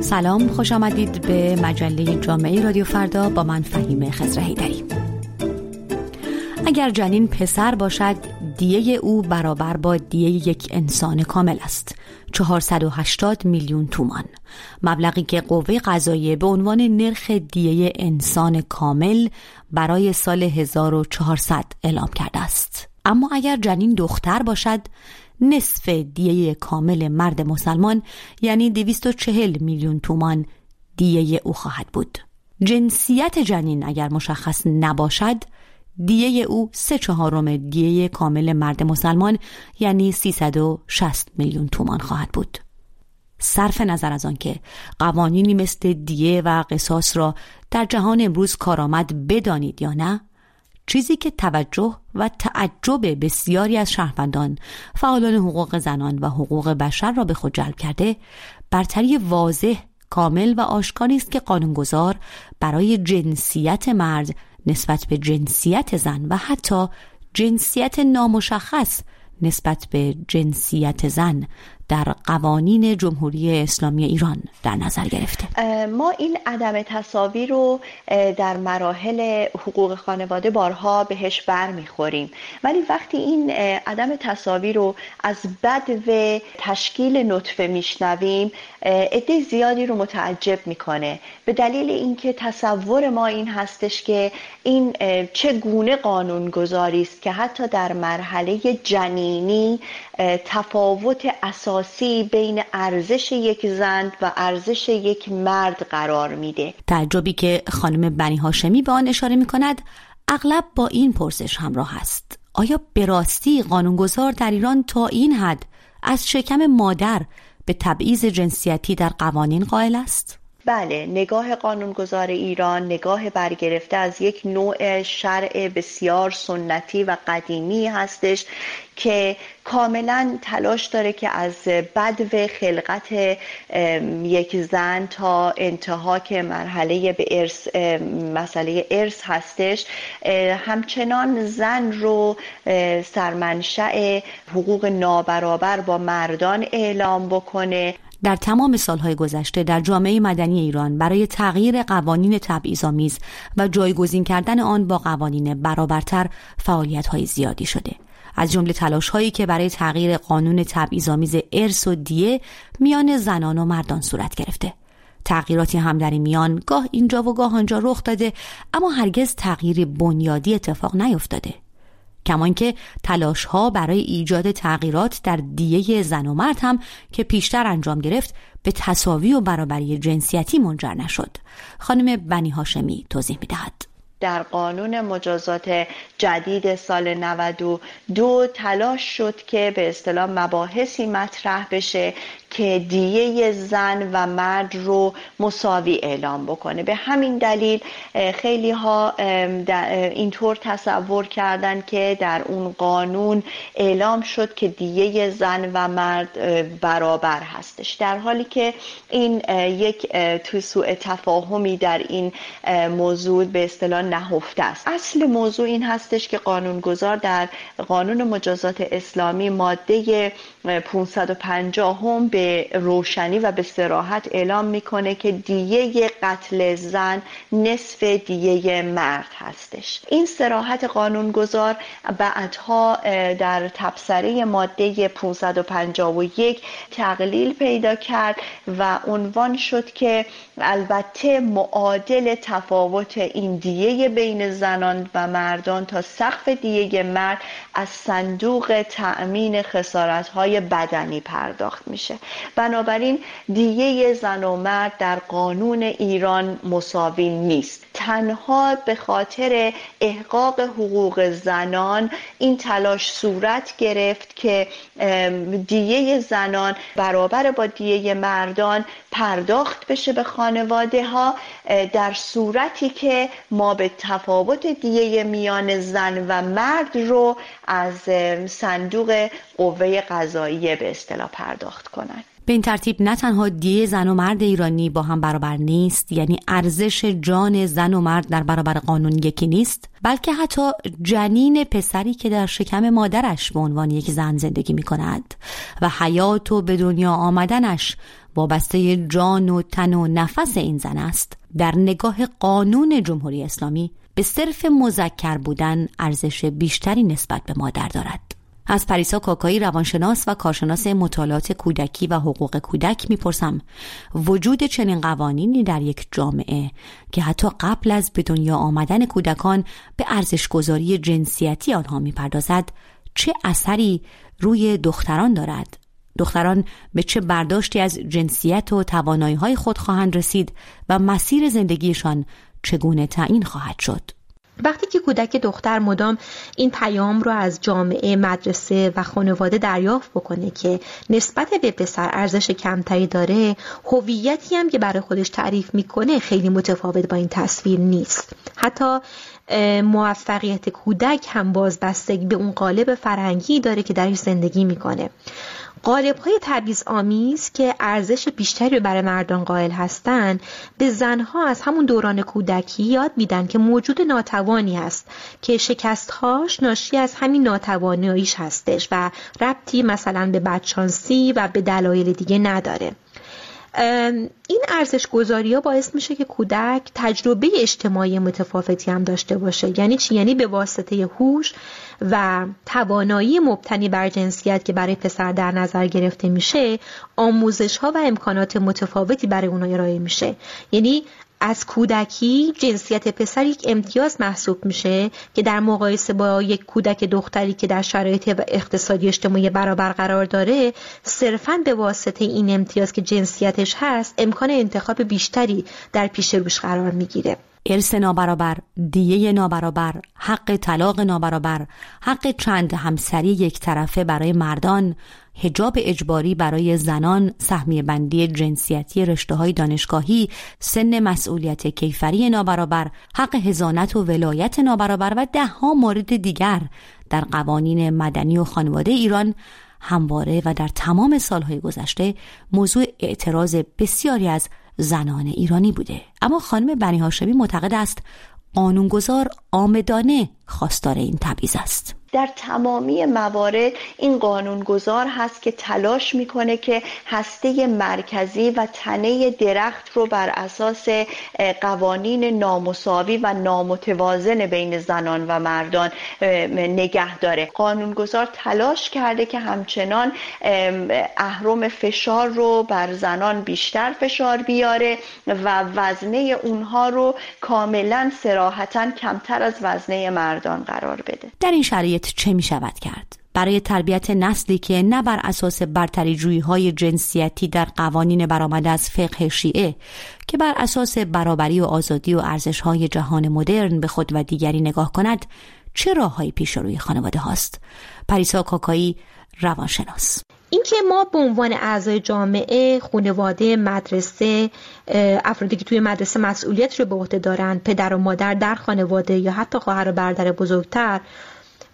سلام خوش آمدید به مجله جامعه رادیو فردا با من فهیم خزرهی داریم اگر جنین پسر باشد دیه او برابر با دیه یک انسان کامل است. 480 میلیون تومان. مبلغی که قوه قضاییه به عنوان نرخ دیه انسان کامل برای سال 1400 اعلام کرده است. اما اگر جنین دختر باشد نصف دیه کامل مرد مسلمان یعنی 240 میلیون تومان دیه او خواهد بود. جنسیت جنین اگر مشخص نباشد دیه او سه چهارم دیه کامل مرد مسلمان یعنی 360 میلیون تومان خواهد بود. صرف نظر از آنکه قوانینی مثل دیه و قصاص را در جهان امروز کارآمد بدانید یا نه چیزی که توجه و تعجب بسیاری از شهروندان فعالان حقوق زنان و حقوق بشر را به خود جلب کرده برتری واضح کامل و آشکاری است که قانونگذار برای جنسیت مرد نسبت به جنسیت زن و حتی جنسیت نامشخص نسبت به جنسیت زن در قوانین جمهوری اسلامی ایران در نظر گرفته. ما این عدم تصاوی رو در مراحل حقوق خانواده بارها بهش بر می‌خوریم ولی وقتی این عدم تصاوی رو از بد و تشکیل نطفه میشنویم عده زیادی رو متعجب می‌کنه. به دلیل اینکه تصور ما این هستش که این چه گونه قانون گذاری است که حتی در مرحله جنینی تفاوت اساسی بین ارزش یک زن و ارزش یک مرد قرار میده تعجبی که خانم بنی هاشمی به آن اشاره می کند اغلب با این پرسش همراه است آیا به راستی قانونگذار در ایران تا این حد از شکم مادر به تبعیض جنسیتی در قوانین قائل است؟ بله نگاه قانونگذار ایران نگاه برگرفته از یک نوع شرع بسیار سنتی و قدیمی هستش که کاملا تلاش داره که از بد و خلقت یک زن تا انتها که مرحله به ارث مسئله ارث هستش همچنان زن رو سرمنشأ حقوق نابرابر با مردان اعلام بکنه. در تمام سالهای گذشته در جامعه مدنی ایران برای تغییر قوانین تبعیض‌آمیز و جایگزین کردن آن با قوانین برابرتر فعالیت‌های زیادی شده. از جمله تلاش هایی که برای تغییر قانون تبعیض‌آمیز ارث و دیه میان زنان و مردان صورت گرفته. تغییراتی هم در میان گاه اینجا و گاه آنجا رخ داده اما هرگز تغییر بنیادی اتفاق نیفتاده. کمان که تلاش ها برای ایجاد تغییرات در دیه زن و مرد هم که پیشتر انجام گرفت به تصاوی و برابری جنسیتی منجر نشد خانم بنی هاشمی توضیح می دهد. در قانون مجازات جدید سال 92 تلاش شد که به اصطلاح مباحثی مطرح بشه که دیه زن و مرد رو مساوی اعلام بکنه. به همین دلیل خیلی ها اینطور تصور کردن که در اون قانون اعلام شد که دیه زن و مرد برابر هستش. در حالی که این یک تو سوء تفاهمی در این موضوع به اصطلاح نهفته است. اصل موضوع این هستش که قانونگذار در قانون مجازات اسلامی ماده 550 هم به روشنی و به سراحت اعلام می‌کنه که دیه قتل زن نصف دیه مرد هستش. این سراحت قانونگذار بعدها در تبصره ماده 551 تقلیل پیدا کرد و عنوان شد که البته معادل تفاوت این دیه بین زنان و مردان تا سقف دیه مرد از صندوق تأمین خسارت های بدنی پرداخت میشه. بنابراین دیه زن و مرد در قانون ایران مساوی نیست. تنها به خاطر احقاق حقوق زنان این تلاش صورت گرفت که دیه زنان برابر با دیه مردان پرداخت بشه به خانواده ها در صورتی که ما به تفاوت دیه میان زن و مرد رو از صندوق قوه قضاییه به اصطلاح پرداخت کنند به این ترتیب نه تنها دیه زن و مرد ایرانی با هم برابر نیست یعنی ارزش جان زن و مرد در برابر قانون یکی نیست بلکه حتی جنین پسری که در شکم مادرش به عنوان یک زن زندگی می کند و حیات و به دنیا آمدنش وابسته جان و تن و نفس این زن است در نگاه قانون جمهوری اسلامی به صرف مذکر بودن ارزش بیشتری نسبت به مادر دارد. از پریسا کاکایی روانشناس و کارشناس مطالعات کودکی و حقوق کودک می‌پرسم وجود چنین قوانینی در یک جامعه که حتی قبل از به دنیا آمدن کودکان به ارزشگذاری جنسیتی آنها می‌پردازد چه اثری روی دختران دارد؟ دختران به چه برداشتی از جنسیت و توانایی های خود خواهند رسید و مسیر زندگیشان چگونه تعیین خواهد شد؟ وقتی که کودک دختر مدام این پیام رو از جامعه مدرسه و خانواده دریافت بکنه که نسبت به پسر ارزش کمتری داره هویتی هم که برای خودش تعریف می‌کنه خیلی متفاوت با این تصویر نیست. حتی موفقیت کودک هم باز بستگی به اون قالب فرنگی داره که درش زندگی می‌کنه. قالب های تبعیض آمیز که ارزش بیشتری برای مردان قائل هستند به زنها از همون دوران کودکی یاد میدن که موجود ناتوانی است که شکستهاش ناشی از همین ناتوانیش هستش و ربطی مثلا به بدشانسی و به دلایل دیگه نداره. این ارزش گذاری ها باعث میشه که کودک تجربه اجتماعی متفاوتی هم داشته باشه. یعنی چی؟ یعنی به واسطه هوش و توانایی مبتنی بر جنسیت که برای پسر در نظر گرفته میشه آموزش ها و امکانات متفاوتی برای اونها ارائه میشه. یعنی از کودکی جنسیت پسر یک امتیاز محسوب میشه که در مقایسه با یک کودک دختری که در شرایط اقتصادی اجتماعی برابر قرار داره صرفا به واسطه این امتیاز که جنسیتش هست امکان انتخاب بیشتری در پیش روش قرار می‌گیره. ارث نابرابر، دیه نابرابر، حق طلاق نابرابر، حق چند همسری یک طرفه برای مردان، هجاب اجباری برای زنان، سهمیه بندی جنسیتی رشته های دانشگاهی، سن مسئولیت کیفری نابرابر، حق هزانت و ولایت نابرابر و دهها مورد دیگر در قوانین مدنی و خانواده ایران همواره و در تمام سالهای گذشته موضوع اعتراض بسیاری از زنان ایرانی بوده. اما خانم بنی هاشمی معتقد است قانونگذار آمدانه خواستار این تبعیض است. در تمامی موارد این قانونگذار هست که تلاش می‌کنه که هسته مرکزی و تنه درخت رو بر اساس قوانین نامساوی و نامتوازن بین زنان و مردان نگه داره. قانونگذار تلاش کرده که همچنان اهرم فشار رو بر زنان بیشتر فشار بیاره و وزنه اونها رو کاملا سراحتا کمتر از وزنه مردان قرار بده. در این شرایط چه می شود کرد؟ برای تربیت نسلی که نه بر اساس برتری جویی های جنسیتی در قوانین برآمده از فقه شیعه که بر اساس برابری و آزادی و ارزش های جهان مدرن به خود و دیگری نگاه کند چه راههایی پیش روی خانواده هاست پریسا کاکایی روانشناس اینکه ما به عنوان اعضای جامعه خانواده مدرسه افرادی که توی مدرسه مسئولیت رو به عهده دارند پدر و مادر در خانواده یا حتی خواهر و برادر بزرگتر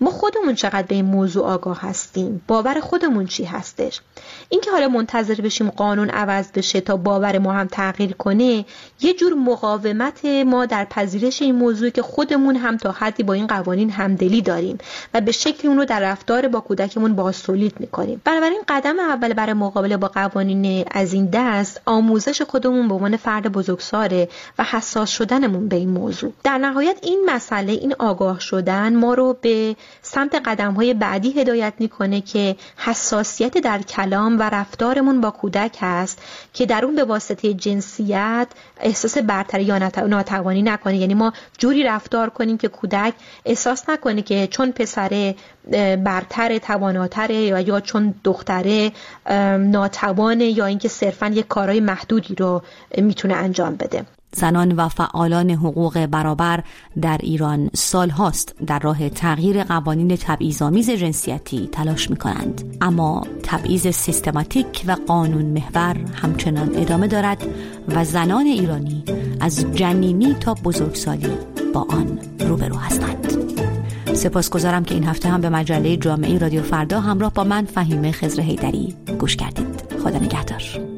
ما خودمون چقدر به این موضوع آگاه هستیم. باور خودمون چی هستش؟ اینکه حالا منتظر بشیم قانون عوض بشه تا باور ما هم تغییر کنه یه جور مقاومت ما در پذیرش این موضوع که خودمون هم تا حدی با این قوانین همدلی داریم و به شکلی اون رو در رفتار با کودکمون باستولید می‌کنیم. بنابراین قدم اول برای مقابله با قوانین از این دست آموزش خودمون به عنوان فرد بزرگساله و حساس شدنمون به این موضوع. در نهایت این مسئله این آگاه شدن ما رو به سمت قدم های بعدی هدایت می‌کنه که حساسیت در کلام و رفتارمون با کودک هست که در اون به واسطه جنسیت احساس برتری یا ناتوانی نکنه. یعنی ما جوری رفتار کنیم که کودک احساس نکنه که چون پسر برتر تواناتره یا یا چون دختره ناتوانه یا اینکه صرفا یک کارهای محدودی رو می‌تونه انجام بده. زنان و فعالان حقوق برابر در ایران سال هاست در راه تغییر قوانین تبعیض‌آمیز جنسیتی تلاش می کنند اما تبعیض سیستماتیک و قانون محور همچنان ادامه دارد و زنان ایرانی از جنینی تا بزرگسالی با آن روبرو هستند. سپاسگزارم که این هفته هم به مجله جامعه رادیو فردا همراه با من فهیمه خزر هیدری گوش کردید. خدا نگهدار.